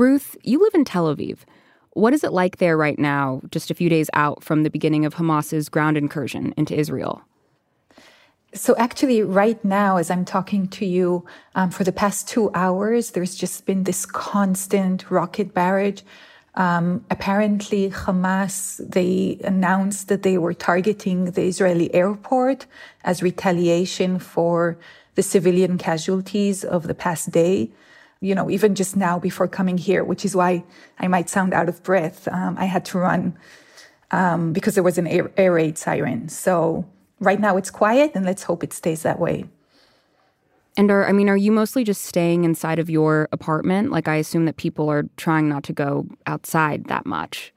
Ruth, you live in Tel Aviv. What is it like there right now, just a few days out from the beginning of Hamas's ground incursion into Israel? So, actually, right now, as I'm talking to you, um, for the past two hours, there's just been this constant rocket barrage. Um, apparently, Hamas, they announced that they were targeting the Israeli airport as retaliation for the civilian casualties of the past day. You know, even just now before coming here, which is why I might sound out of breath, um, I had to run um, because there was an air, air raid siren. So, right now it's quiet and let's hope it stays that way. And are I mean, are you mostly just staying inside of your apartment? Like I assume that people are trying not to go outside that much.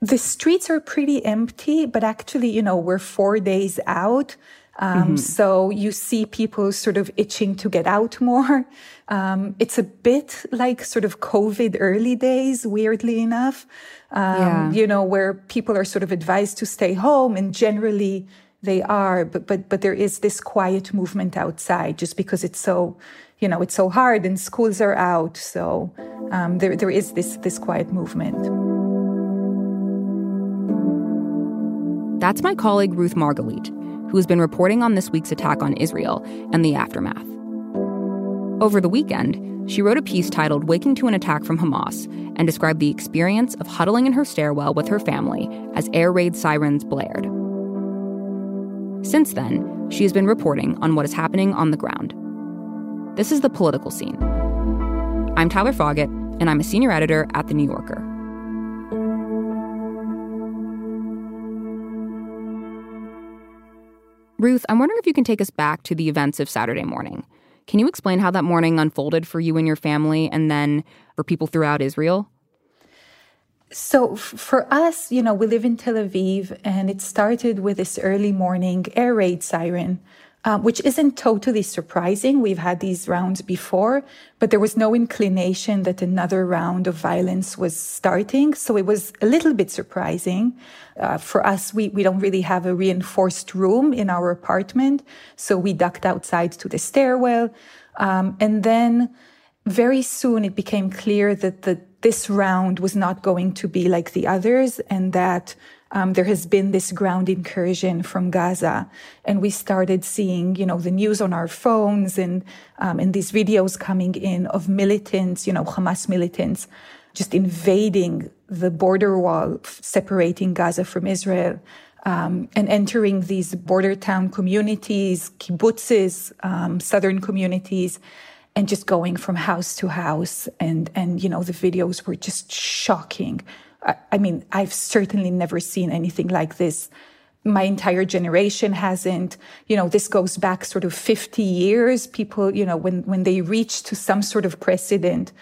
The streets are pretty empty, but actually, you know, we're four days out. Um, mm-hmm. So you see people sort of itching to get out more. Um, it's a bit like sort of COVID early days, weirdly enough, um, yeah. you know, where people are sort of advised to stay home and generally they are, but but but there is this quiet movement outside just because it's so, you know, it's so hard and schools are out. So um, there there is this this quiet movement. That's my colleague Ruth Margalit, who has been reporting on this week's attack on Israel and the aftermath. Over the weekend, she wrote a piece titled Waking to an Attack from Hamas and described the experience of huddling in her stairwell with her family as air raid sirens blared. Since then, she has been reporting on what is happening on the ground. This is the political scene. I'm Tyler Foggatt, and I'm a senior editor at The New Yorker. Ruth, I'm wondering if you can take us back to the events of Saturday morning. Can you explain how that morning unfolded for you and your family and then for people throughout Israel? So for us, you know, we live in Tel Aviv and it started with this early morning air raid siren, uh, which isn't totally surprising. We've had these rounds before, but there was no inclination that another round of violence was starting. So it was a little bit surprising. Uh, for us, we, we don't really have a reinforced room in our apartment. So we ducked outside to the stairwell. Um, and then very soon it became clear that the this round was not going to be like the others and that um, there has been this ground incursion from Gaza. And we started seeing, you know, the news on our phones and, um, and these videos coming in of militants, you know, Hamas militants just invading the border wall separating Gaza from Israel. Um, and entering these border town communities, kibbutzes, um, southern communities, and just going from house to house and and you know the videos were just shocking I, I, mean i've certainly never seen anything like this. My entire generation hasn't. You know this goes back sort of 50 years. People you know when when they reach to some sort of precedent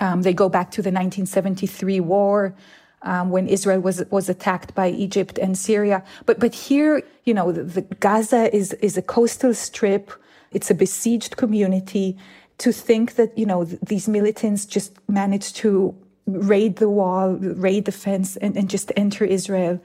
um, they go back to the 1973 war um, when Israel was was attacked by Egypt and Syria, but but here, you know, the, the Gaza is is a coastal strip. It's a besieged community. To think that, you know, these militants just managed to raid the wall, raid the fence, and, and just enter Israel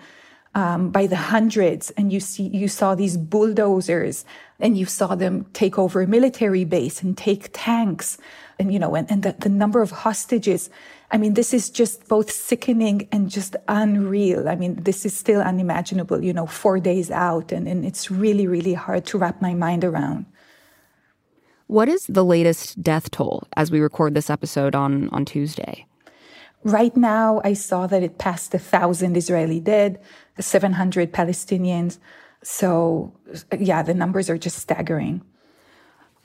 um, by the hundreds. And you see, you saw these bulldozers, and you saw them take over a military base and take tanks, and you know, and, and the, the number of hostages. I mean, this is just both sickening and just unreal. I mean, this is still unimaginable, you know, four days out, and, and it's really, really hard to wrap my mind around. What is the latest death toll as we record this episode on, on Tuesday? Right now, I saw that it passed a thousand Israeli dead, 700 Palestinians. So, yeah, the numbers are just staggering.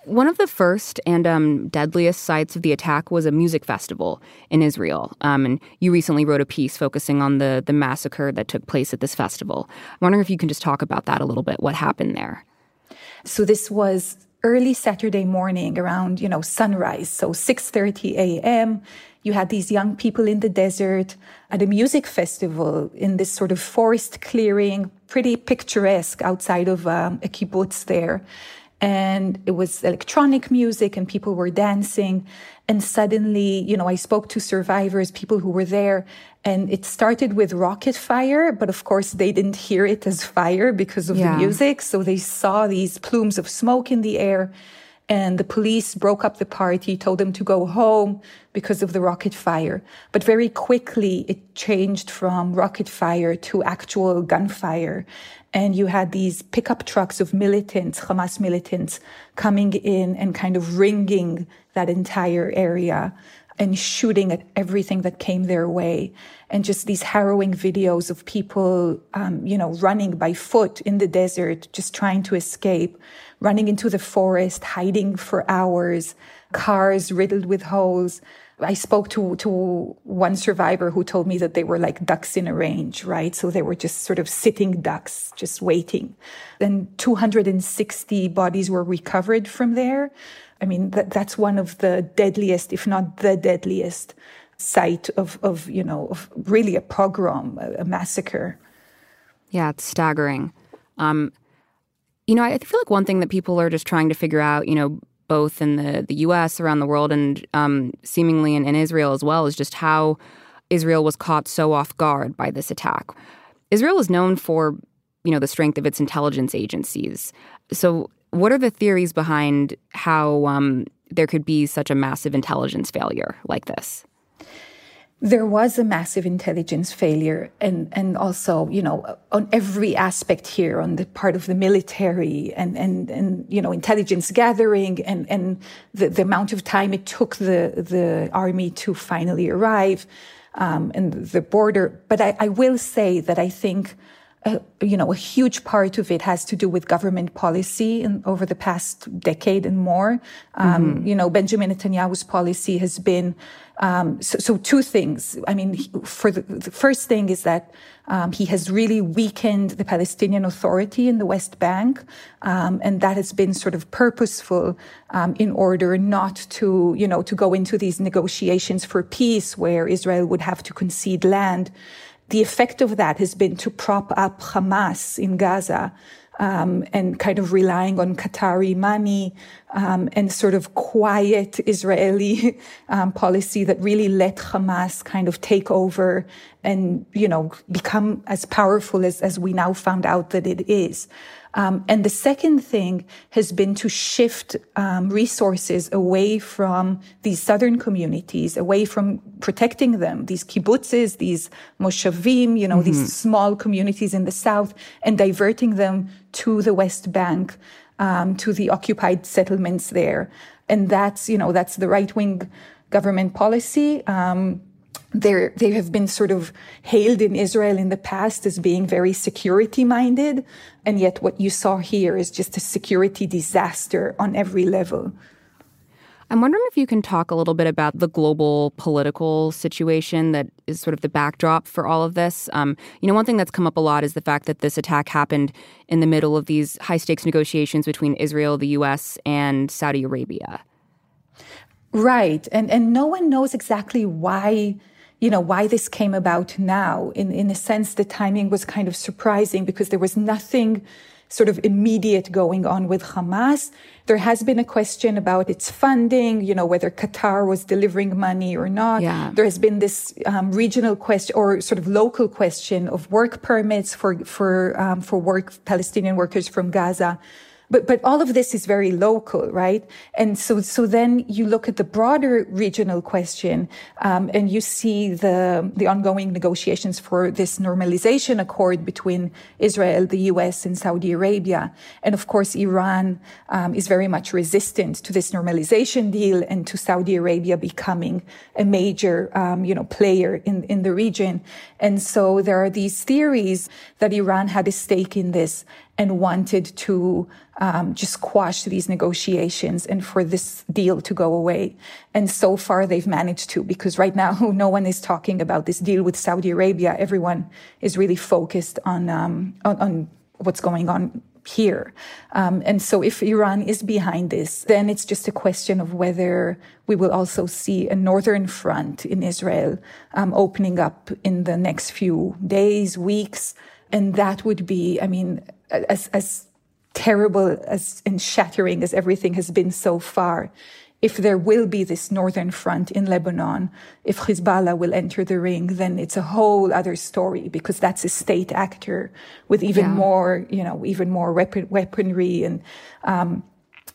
One of the first and um, deadliest sites of the attack was a music festival in Israel. Um, and you recently wrote a piece focusing on the, the massacre that took place at this festival. I'm wondering if you can just talk about that a little bit. What happened there? So, this was early Saturday morning around, you know, sunrise. So 6.30 a.m., you had these young people in the desert at a music festival in this sort of forest clearing, pretty picturesque outside of um, a kibbutz there. And it was electronic music and people were dancing. And suddenly, you know, I spoke to survivors, people who were there, and it started with rocket fire, but of course they didn't hear it as fire because of yeah. the music. So they saw these plumes of smoke in the air. And the police broke up the party, told them to go home because of the rocket fire. But very quickly, it changed from rocket fire to actual gunfire. And you had these pickup trucks of militants, Hamas militants, coming in and kind of ringing that entire area and shooting at everything that came their way. And just these harrowing videos of people, um, you know, running by foot in the desert, just trying to escape, running into the forest, hiding for hours, cars riddled with holes. I spoke to, to one survivor who told me that they were like ducks in a range, right? So they were just sort of sitting ducks, just waiting. Then 260 bodies were recovered from there. I mean, that, that's one of the deadliest, if not the deadliest site of, of you know, of really a pogrom, a, a massacre. Yeah, it's staggering. Um, you know, I feel like one thing that people are just trying to figure out, you know, both in the, the US, around the world, and um, seemingly in, in Israel as well, is just how Israel was caught so off guard by this attack. Israel is known for, you know, the strength of its intelligence agencies. So what are the theories behind how um, there could be such a massive intelligence failure like this? There was a massive intelligence failure, and, and also, you know, on every aspect here, on the part of the military and, and, and you know, intelligence gathering and, and the, the amount of time it took the, the army to finally arrive um, and the border. But I, I will say that I think uh, you know, a huge part of it has to do with government policy in, over the past decade and more. Um, mm-hmm. You know, Benjamin Netanyahu's policy has been um, so, so, two things. I mean, for the, the first thing is that um, he has really weakened the Palestinian Authority in the West Bank, um, and that has been sort of purposeful um, in order not to, you know, to go into these negotiations for peace where Israel would have to concede land the effect of that has been to prop up Hamas in Gaza. Um, and kind of relying on Qatari money um, and sort of quiet Israeli um, policy that really let Hamas kind of take over and you know become as powerful as, as we now found out that it is. Um, and the second thing has been to shift um, resources away from these southern communities, away from protecting them, these kibbutzes, these moshavim, you know, mm-hmm. these small communities in the south, and diverting them to the West Bank, um, to the occupied settlements there. And that's, you know, that's the right wing government policy. Um, they they have been sort of hailed in Israel in the past as being very security minded. And yet what you saw here is just a security disaster on every level. I'm wondering if you can talk a little bit about the global political situation that is sort of the backdrop for all of this. Um, you know, one thing that's come up a lot is the fact that this attack happened in the middle of these high stakes negotiations between Israel, the U.S., and Saudi Arabia. Right. And, and no one knows exactly why you know, why this came about now. In, in a sense, the timing was kind of surprising because there was nothing sort of immediate going on with Hamas. There has been a question about its funding, you know, whether Qatar was delivering money or not. Yeah. There has been this um, regional question or sort of local question of work permits for for um, for work Palestinian workers from Gaza but, but all of this is very local, right? And so, so then you look at the broader regional question, um, and you see the, the ongoing negotiations for this normalization accord between Israel, the U.S., and Saudi Arabia. And of course, Iran, um, is very much resistant to this normalization deal and to Saudi Arabia becoming a major, um, you know, player in, in the region. And so there are these theories that Iran had a stake in this and wanted to um, just quash these negotiations and for this deal to go away. And so far they've managed to, because right now no one is talking about this deal with Saudi Arabia. Everyone is really focused on, um, on, on what's going on here. Um, and so if Iran is behind this, then it's just a question of whether we will also see a northern front in Israel um, opening up in the next few days, weeks. And that would be, I mean, as, as terrible as and shattering as everything has been so far, if there will be this northern front in Lebanon, if Hezbollah will enter the ring, then it's a whole other story because that's a state actor with even yeah. more, you know, even more weapon, weaponry and, um,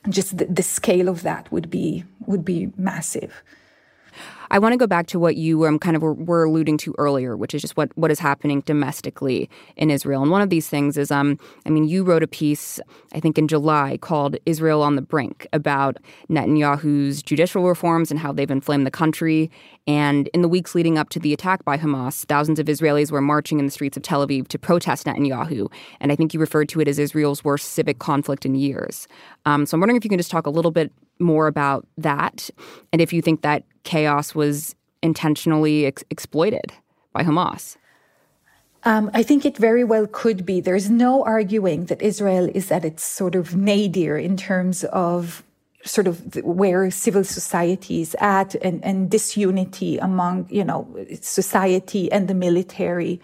just the, the scale of that would be would be massive. I want to go back to what you um, kind of were, were, alluding to earlier, which is just what, what is happening domestically in Israel. And one of these things is, um, I mean, you wrote a piece, I think in July, called Israel on the Brink about Netanyahu's judicial reforms and how they've inflamed the country. And in the weeks leading up to the attack by Hamas, thousands of Israelis were marching in the streets of Tel Aviv to protest Netanyahu. And I think you referred to it as Israel's worst civic conflict in years. Um, so I'm wondering if you can just talk a little bit more about that and if you think that chaos was intentionally ex- exploited by Hamas. Um, I think it very well could be. There's no arguing that Israel is at its sort of nadir in terms of sort of where civil society is at and, and disunity among, you know, society and the military.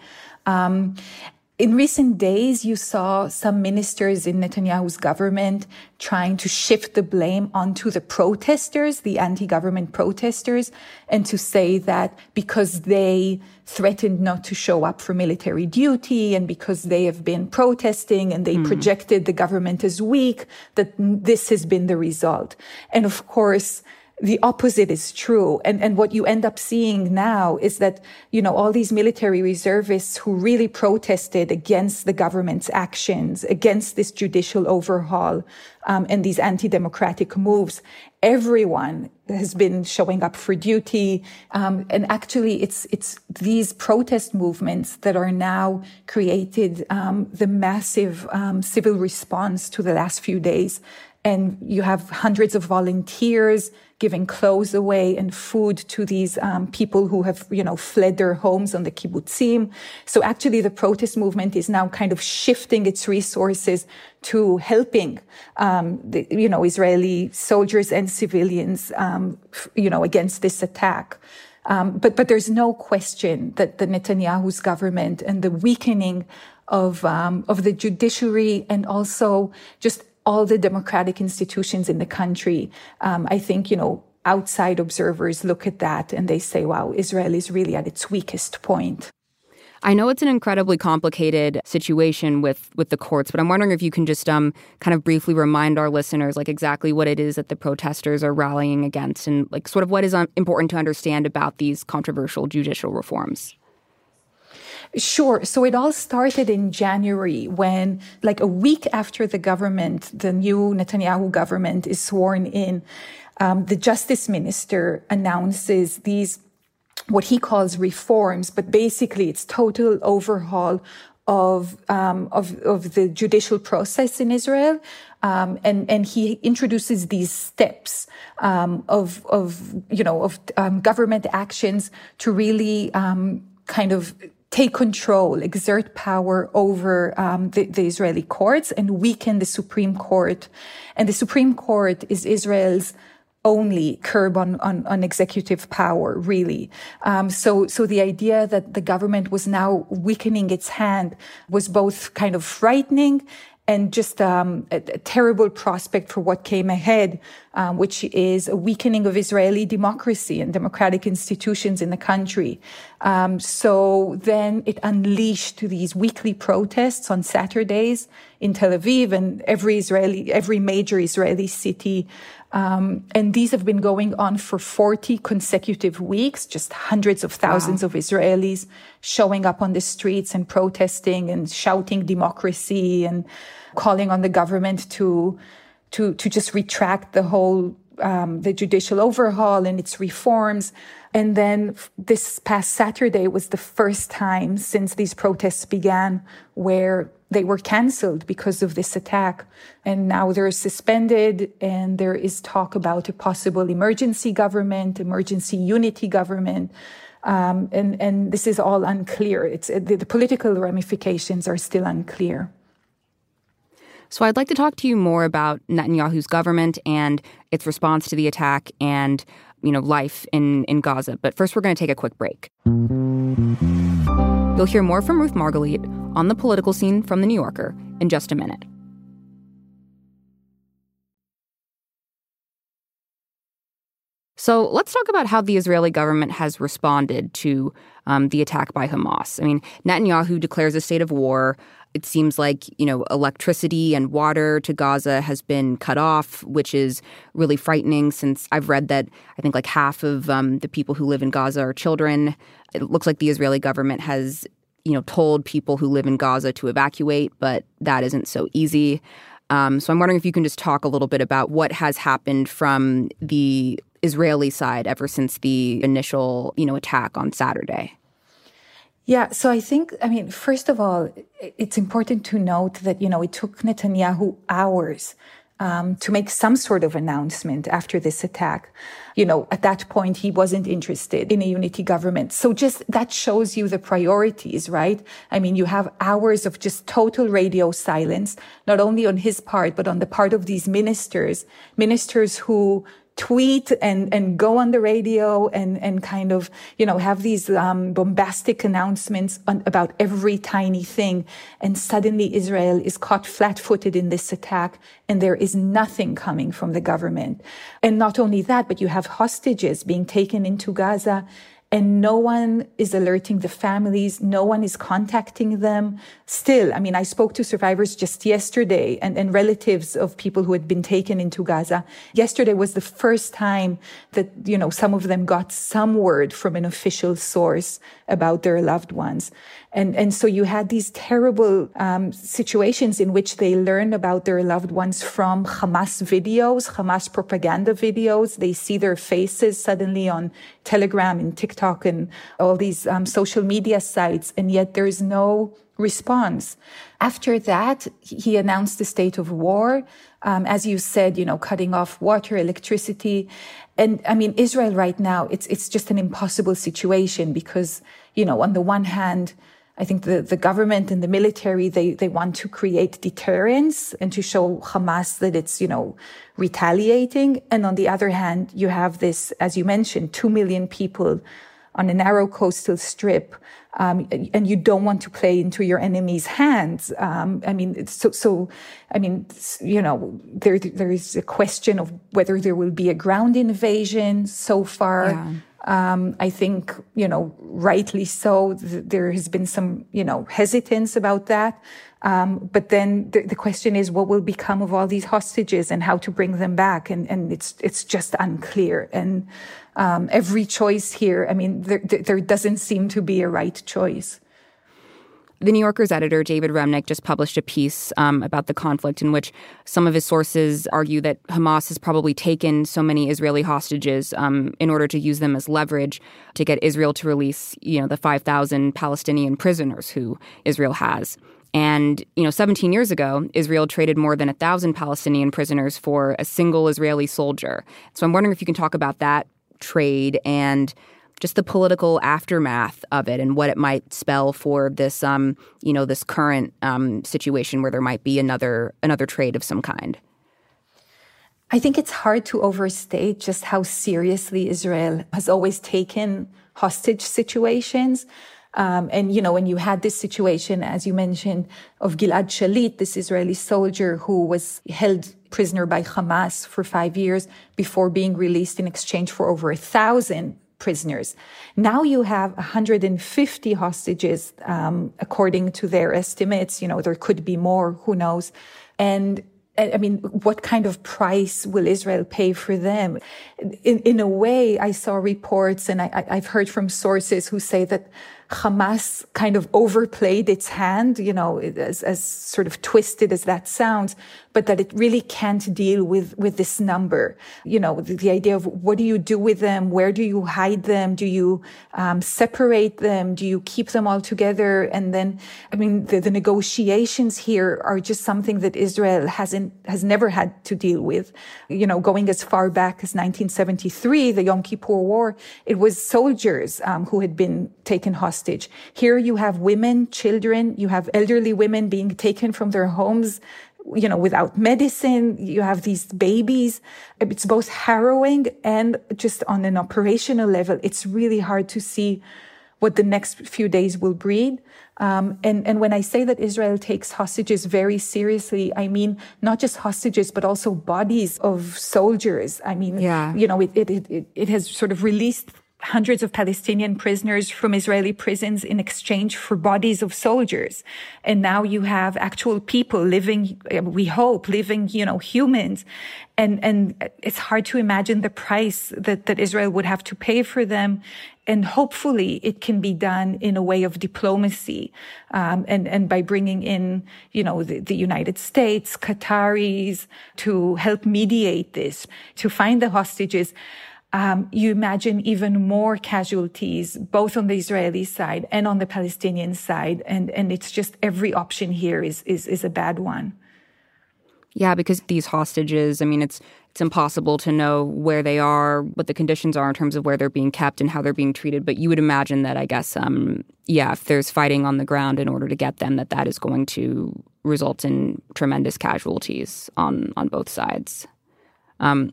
Um, in recent days, you saw some ministers in Netanyahu's government trying to shift the blame onto the protesters, the anti-government protesters, and to say that because they threatened not to show up for military duty and because they have been protesting and they mm. projected the government as weak, that this has been the result. And of course, the opposite is true. And, and what you end up seeing now is that, you know, all these military reservists who really protested against the government's actions, against this judicial overhaul, um, and these anti-democratic moves, everyone has been showing up for duty. Um, and actually, it's, it's these protest movements that are now created, um, the massive, um, civil response to the last few days and you have hundreds of volunteers giving clothes away and food to these um, people who have, you know, fled their homes on the kibbutzim. So actually, the protest movement is now kind of shifting its resources to helping, um, the, you know, Israeli soldiers and civilians, um, you know, against this attack. Um, but but there's no question that the Netanyahu's government and the weakening of um, of the judiciary and also just all the democratic institutions in the country. Um, I think, you know, outside observers look at that and they say, wow, Israel is really at its weakest point. I know it's an incredibly complicated situation with with the courts, but I'm wondering if you can just um kind of briefly remind our listeners like exactly what it is that the protesters are rallying against and like sort of what is um, important to understand about these controversial judicial reforms. Sure. So it all started in January when, like a week after the government, the new Netanyahu government is sworn in, um, the justice minister announces these, what he calls reforms, but basically it's total overhaul of, um, of, of the judicial process in Israel. Um, and and he introduces these steps um, of of you know of um, government actions to really um, kind of take control, exert power over um, the, the, Israeli courts and weaken the Supreme Court. And the Supreme Court is Israel's only curb on, on, on executive power, really. Um, so, so the idea that the government was now weakening its hand was both kind of frightening and just um, a, a, terrible prospect for what came ahead, um, which is a weakening of Israeli democracy and democratic institutions in the country. Um, so then it unleashed to these weekly protests on Saturdays in Tel Aviv and every Israeli, every major Israeli city. Um, and these have been going on for 40 consecutive weeks, just hundreds of thousands wow. of Israelis showing up on the streets and protesting and shouting democracy and calling on the government to to to just retract the whole um, the judicial overhaul and its reforms. And then this past Saturday was the first time since these protests began where they were canceled because of this attack. And now they're suspended and there is talk about a possible emergency government, emergency unity government. Um, and, and this is all unclear. It's, the, the political ramifications are still unclear. So I'd like to talk to you more about Netanyahu's government and its response to the attack and, you know, life in, in Gaza. But first, we're going to take a quick break. You'll hear more from Ruth Margalit on the political scene from The New Yorker in just a minute. So let's talk about how the Israeli government has responded to um, the attack by Hamas. I mean, Netanyahu declares a state of war. It seems like, you know, electricity and water to Gaza has been cut off, which is really frightening since I've read that I think like half of um, the people who live in Gaza are children. It looks like the Israeli government has, you know, told people who live in Gaza to evacuate, but that isn't so easy. Um, so I'm wondering if you can just talk a little bit about what has happened from the Israeli side ever since the initial, you know, attack on Saturday. Yeah, so I think, I mean, first of all, it's important to note that, you know, it took Netanyahu hours um, to make some sort of announcement after this attack. You know, at that point, he wasn't interested in a unity government. So just that shows you the priorities, right? I mean, you have hours of just total radio silence, not only on his part, but on the part of these ministers, ministers who tweet and, and go on the radio and, and kind of, you know, have these um, bombastic announcements on, about every tiny thing. And suddenly Israel is caught flat footed in this attack and there is nothing coming from the government. And not only that, but you have hostages being taken into Gaza and no one is alerting the families. No one is contacting them. Still, I mean, I spoke to survivors just yesterday and, and relatives of people who had been taken into Gaza. Yesterday was the first time that, you know, some of them got some word from an official source about their loved ones. And, and so you had these terrible um, situations in which they learn about their loved ones from Hamas videos, Hamas propaganda videos. They see their faces suddenly on Telegram and TikTok and all these um, social media sites, and yet there's no response. After that, he announced the state of war. Um, as you said, you know, cutting off water, electricity. And I mean, Israel right now, it's, it's just an impossible situation because, you know, on the one hand, I think the, the government and the military, they, they want to create deterrence and to show Hamas that it's, you know, retaliating. And on the other hand, you have this, as you mentioned, two million people on a narrow coastal strip. Um, and you don't want to play into your enemy's hands. Um, I mean, so, so, I mean, you know, there, there is a question of whether there will be a ground invasion so far. Yeah. Um, I think, you know, rightly so. Th- there has been some, you know, hesitance about that. Um, but then the, the, question is, what will become of all these hostages and how to bring them back? And, and it's, it's just unclear. And, um, every choice here, I mean, there, there doesn't seem to be a right choice. The New Yorker's editor, David Remnick, just published a piece um, about the conflict in which some of his sources argue that Hamas has probably taken so many Israeli hostages um, in order to use them as leverage to get Israel to release, you know, the 5,000 Palestinian prisoners who Israel has. And, you know, 17 years ago, Israel traded more than 1,000 Palestinian prisoners for a single Israeli soldier. So I'm wondering if you can talk about that trade and just the political aftermath of it and what it might spell for this, um, you know, this current um, situation where there might be another another trade of some kind. I think it's hard to overstate just how seriously Israel has always taken hostage situations. Um, and, you know, when you had this situation, as you mentioned, of Gilad Shalit, this Israeli soldier who was held prisoner by Hamas for five years before being released in exchange for over a thousand prisoners. Now you have 150 hostages, um, according to their estimates. You know, there could be more, who knows? And I mean, what kind of price will Israel pay for them? In, in a way, I saw reports and I, I've heard from sources who say that Hamas kind of overplayed its hand, you know, as, as sort of twisted as that sounds, but that it really can't deal with, with this number. You know, the, the idea of what do you do with them? Where do you hide them? Do you um, separate them? Do you keep them all together? And then, I mean, the, the negotiations here are just something that Israel hasn't, has never had to deal with. You know, going as far back as 1973, the Yom Kippur War, it was soldiers um, who had been taken hostage. Here you have women, children, you have elderly women being taken from their homes you know, without medicine. You have these babies. It's both harrowing and just on an operational level, it's really hard to see what the next few days will breed. Um, and, and when I say that Israel takes hostages very seriously, I mean not just hostages, but also bodies of soldiers. I mean, yeah. you know, it, it, it, it has sort of released hundreds of Palestinian prisoners from Israeli prisons in exchange for bodies of soldiers. And now you have actual people living, we hope, living, you know, humans. And, and it's hard to imagine the price that, that Israel would have to pay for them. And hopefully it can be done in a way of diplomacy. Um, and, and by bringing in, you know, the, the United States, Qataris to help mediate this, to find the hostages um, you imagine even more casualties, both on the Israeli side and on the Palestinian side. And, and it's just every option here is, is, is a bad one. Yeah, because these hostages, I mean, it's it's impossible to know where they are, what the conditions are in terms of where they're being kept and how they're being treated. But you would imagine that, I guess, um, yeah, if there's fighting on the ground in order to get them, that that is going to result in tremendous casualties on on both sides. Um,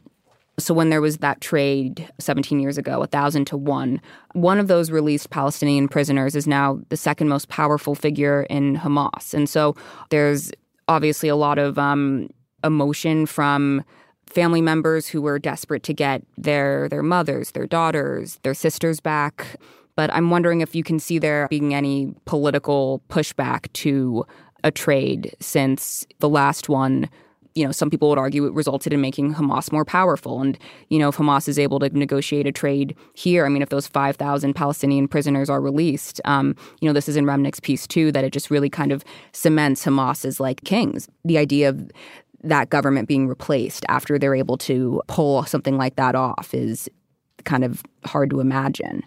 so when there was that trade 17 years ago, 1,000 to 1, one of those released Palestinian prisoners is now the second most powerful figure in Hamas. And so there's obviously a lot of um, emotion from family members who were desperate to get their their mothers, their daughters, their sisters back. But I'm wondering if you can see there being any political pushback to a trade since the last one you know, some people would argue it resulted in making Hamas more powerful. And, you know, if Hamas is able to negotiate a trade here, I mean, if those 5,000 Palestinian prisoners are released, um, you know, this is in Remnick's piece too, that it just really kind of cements Hamas as like kings. The idea of that government being replaced after they're able to pull something like that off is kind of hard to imagine.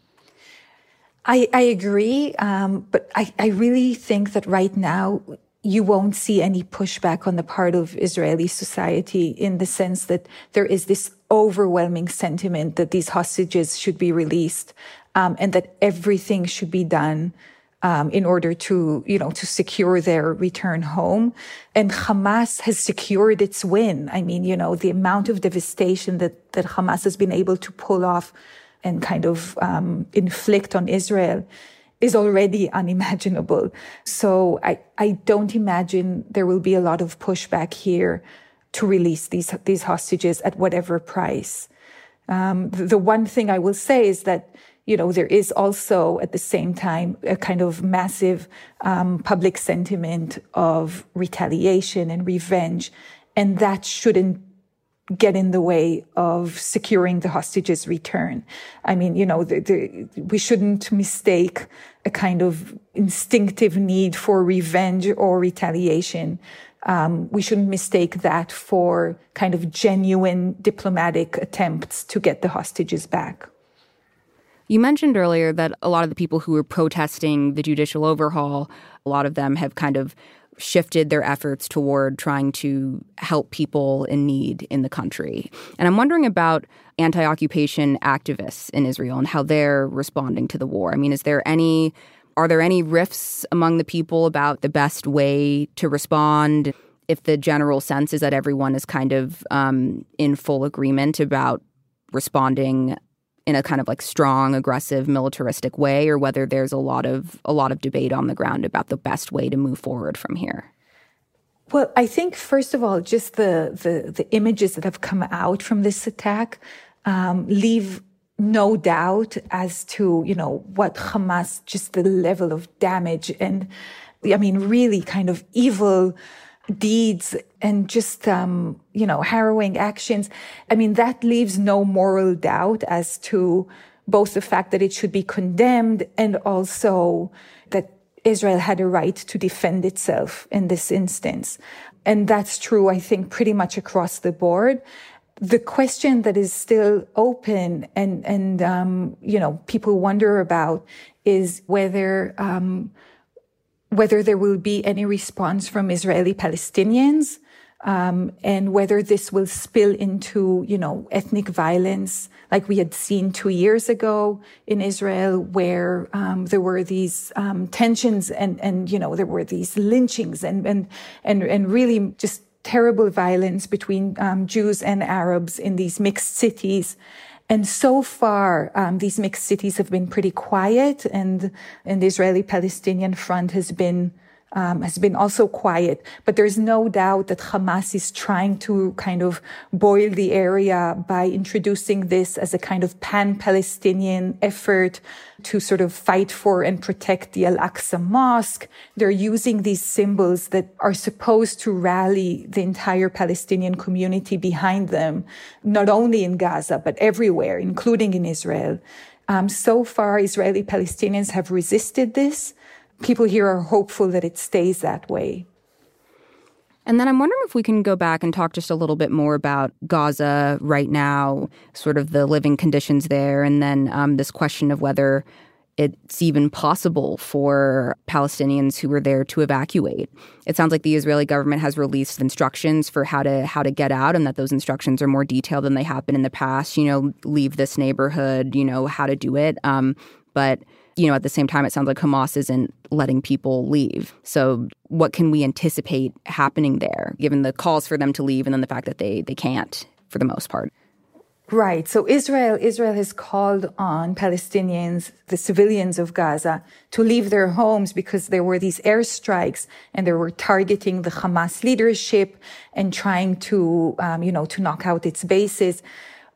I, I agree, um, but I, I really think that right now you won't see any pushback on the part of Israeli society in the sense that there is this overwhelming sentiment that these hostages should be released um, and that everything should be done um, in order to, you know, to secure their return home. And Hamas has secured its win. I mean, you know, the amount of devastation that, that Hamas has been able to pull off and kind of um, inflict on Israel is already unimaginable. So I, I don't imagine there will be a lot of pushback here to release these, these hostages at whatever price. Um, the, the one thing I will say is that, you know, there is also at the same time a kind of massive um, public sentiment of retaliation and revenge. And that shouldn't get in the way of securing the hostages' return. I mean, you know, the, the, we shouldn't mistake a kind of instinctive need for revenge or retaliation. Um, we shouldn't mistake that for kind of genuine diplomatic attempts to get the hostages back. You mentioned earlier that a lot of the people who were protesting the judicial overhaul, a lot of them have kind of shifted their efforts toward trying to help people in need in the country. And I'm wondering about anti occupation activists in Israel and how they're responding to the war. I mean, is there any are there any rifts among the people about the best way to respond? If the general sense is that everyone is kind of um, in full agreement about responding in a kind of like strong, aggressive, militaristic way, or whether there's a lot of a lot of debate on the ground about the best way to move forward from here. Well, I think first of all, just the the, the images that have come out from this attack um, leave no doubt as to you know what Hamas, just the level of damage and I mean, really kind of evil deeds and just um, you know harrowing actions. I mean that leaves no moral doubt as to both the fact that it should be condemned and also that israel had a right to defend itself in this instance. And that's true i think pretty much across the board. The question that is still open and and um, you know people wonder about is whether um, whether there will be any response from Israeli Palestinians, um, and whether this will spill into, you know, ethnic violence like we had seen two years ago in Israel, where um, there were these um, tensions and and you know there were these lynchings and and and and really just terrible violence between um, Jews and Arabs in these mixed cities. And so far, um, these mixed cities have been pretty quiet, and, and the Israeli-Palestinian front has been um, has been also quiet. But there's no doubt that Hamas is trying to kind of boil the area by introducing this as a kind of pan-Palestinian effort to sort of fight for and protect the Al-Aqsa Mosque. They're using these symbols that are supposed to rally the entire Palestinian community behind them, not only in Gaza, but everywhere, including in Israel. Um, so far, Israeli Palestinians have resisted this people here are hopeful that it stays that way. And then I'm wondering if we can go back and talk just a little bit more about Gaza right now, sort of the living conditions there, and then um, this question of whether it's even possible for Palestinians who were there to evacuate. It sounds like the Israeli government has released instructions for how to how to get out and that those instructions are more detailed than they have been in the past, you know, leave this neighborhood, you know, how to do it. Um, but you know, at the same time, it sounds like Hamas isn't letting people leave. So, what can we anticipate happening there, given the calls for them to leave and then the fact that they they can't for the most part? Right. So Israel, Israel has called on Palestinians, the civilians of Gaza, to leave their homes because there were these airstrikes and they were targeting the Hamas leadership and trying to, um, you know, to knock out its bases.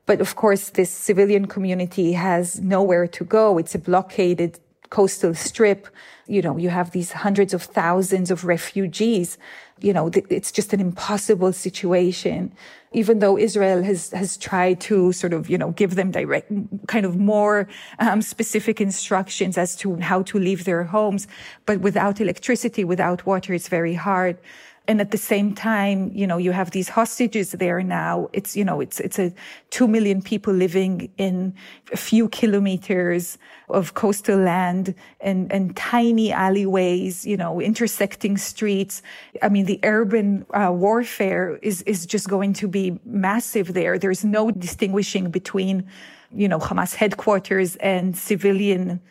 But of course, this civilian community has nowhere to go. It's a blockaded coastal strip. You know, you have these hundreds of thousands of refugees. You know, it's just an impossible situation. Even though Israel has, has tried to sort of, you know, give them direct, kind of more um, specific instructions as to how to leave their homes. But without electricity, without water, it's very hard and at the same time, you know, you have these hostages there now. It's, you know, it's, it's a two million people living in a few kilometers of coastal land and, and tiny alleyways, you know, intersecting streets. I mean, the urban uh, warfare is, is just going to be massive there. There's no distinguishing between, you know, Hamas headquarters and civilian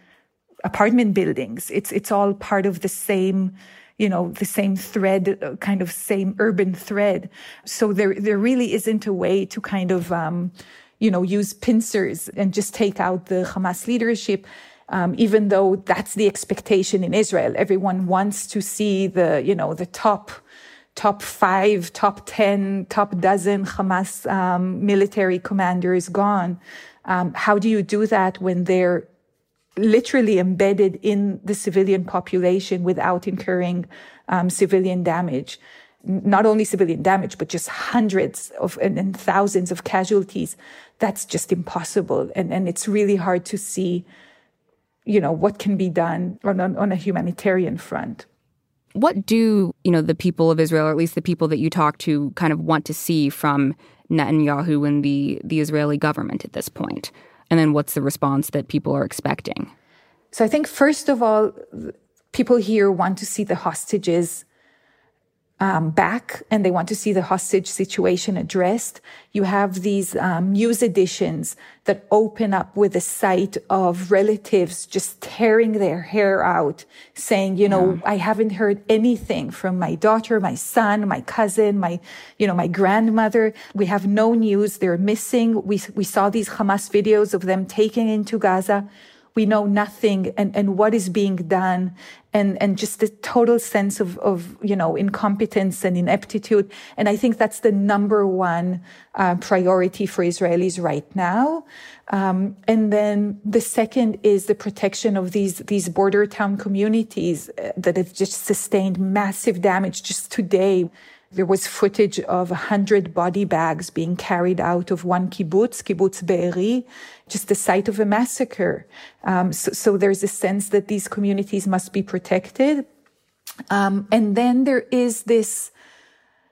apartment buildings. It's, it's all part of the same, you know, the same thread, uh, kind of same urban thread. So there, there really isn't a way to kind of, um, you know, use pincers and just take out the Hamas leadership. Um, even though that's the expectation in Israel, everyone wants to see the, you know, the top, top five, top 10, top dozen Hamas um, military commanders gone. Um, how do you do that when they're literally embedded in the civilian population without incurring um, civilian damage. Not only civilian damage, but just hundreds of and, and, thousands of casualties. That's just impossible. And, and it's really hard to see, you know, what can be done on, on, on a humanitarian front. What do, you know, the people of Israel, or at least the people that you talk to, kind of want to see from Netanyahu and the, the Israeli government at this point? And then what's the response that people are expecting? So I think, first of all, people here want to see the hostages um, back and they want to see the hostage situation addressed. You have these um, news editions that open up with a sight of relatives just tearing their hair out, saying, you know, yeah. I haven't heard anything from my daughter, my son, my cousin, my, you know, my grandmother. We have no news. They're missing. We, we saw these Hamas videos of them taken into Gaza we know nothing and, and what is being done and, and just the total sense of, of, you know, incompetence and ineptitude. And I think that's the number one uh, priority for Israelis right now. Um, and then the second is the protection of these, these border town communities uh, that have just sustained massive damage just today. There was footage of 100 body bags being carried out of one kibbutz, kibbutz Be'eri, just the site of a massacre. Um, so, so, there's a sense that these communities must be protected. Um, and then there is this,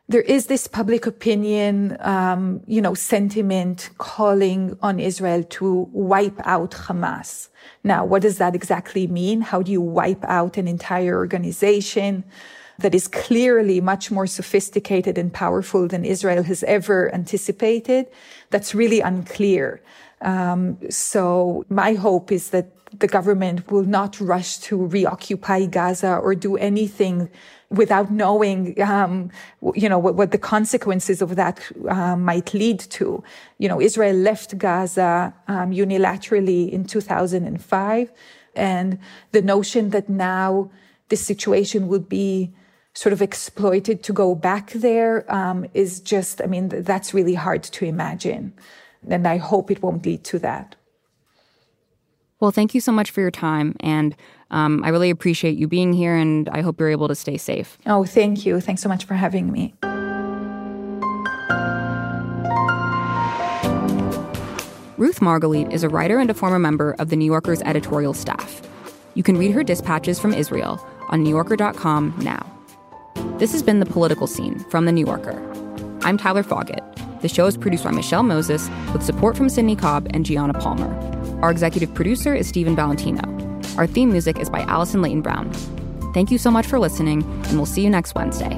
there is this public opinion, um, you know, sentiment calling on Israel to wipe out Hamas. Now, what does that exactly mean? How do you wipe out an entire organization? That is clearly much more sophisticated and powerful than Israel has ever anticipated. That's really unclear. Um, so my hope is that the government will not rush to reoccupy Gaza or do anything without knowing, um, you know, what, what, the consequences of that uh, might lead to. You know, Israel left Gaza um, unilaterally in 2005, and the notion that now this situation would be sort of exploited to go back there um, is just, I mean, that's really hard to imagine. And I hope it won't lead to that. Well, thank you so much for your time. And um, I really appreciate you being here, and I hope you're able to stay safe. Oh, thank you. Thanks so much for having me. Ruth Margalit is a writer and a former member of the New Yorker's editorial staff. You can read her dispatches from Israel on NewYorker.com now. This has been The Political Scene from The New Yorker. I'm Tyler Foggatt. The show is produced by Michelle Moses with support from Sydney Cobb and Gianna Palmer. Our executive producer is Stephen Valentino. Our theme music is by Allison Leighton Brown. Thank you so much for listening, and we'll see you next Wednesday.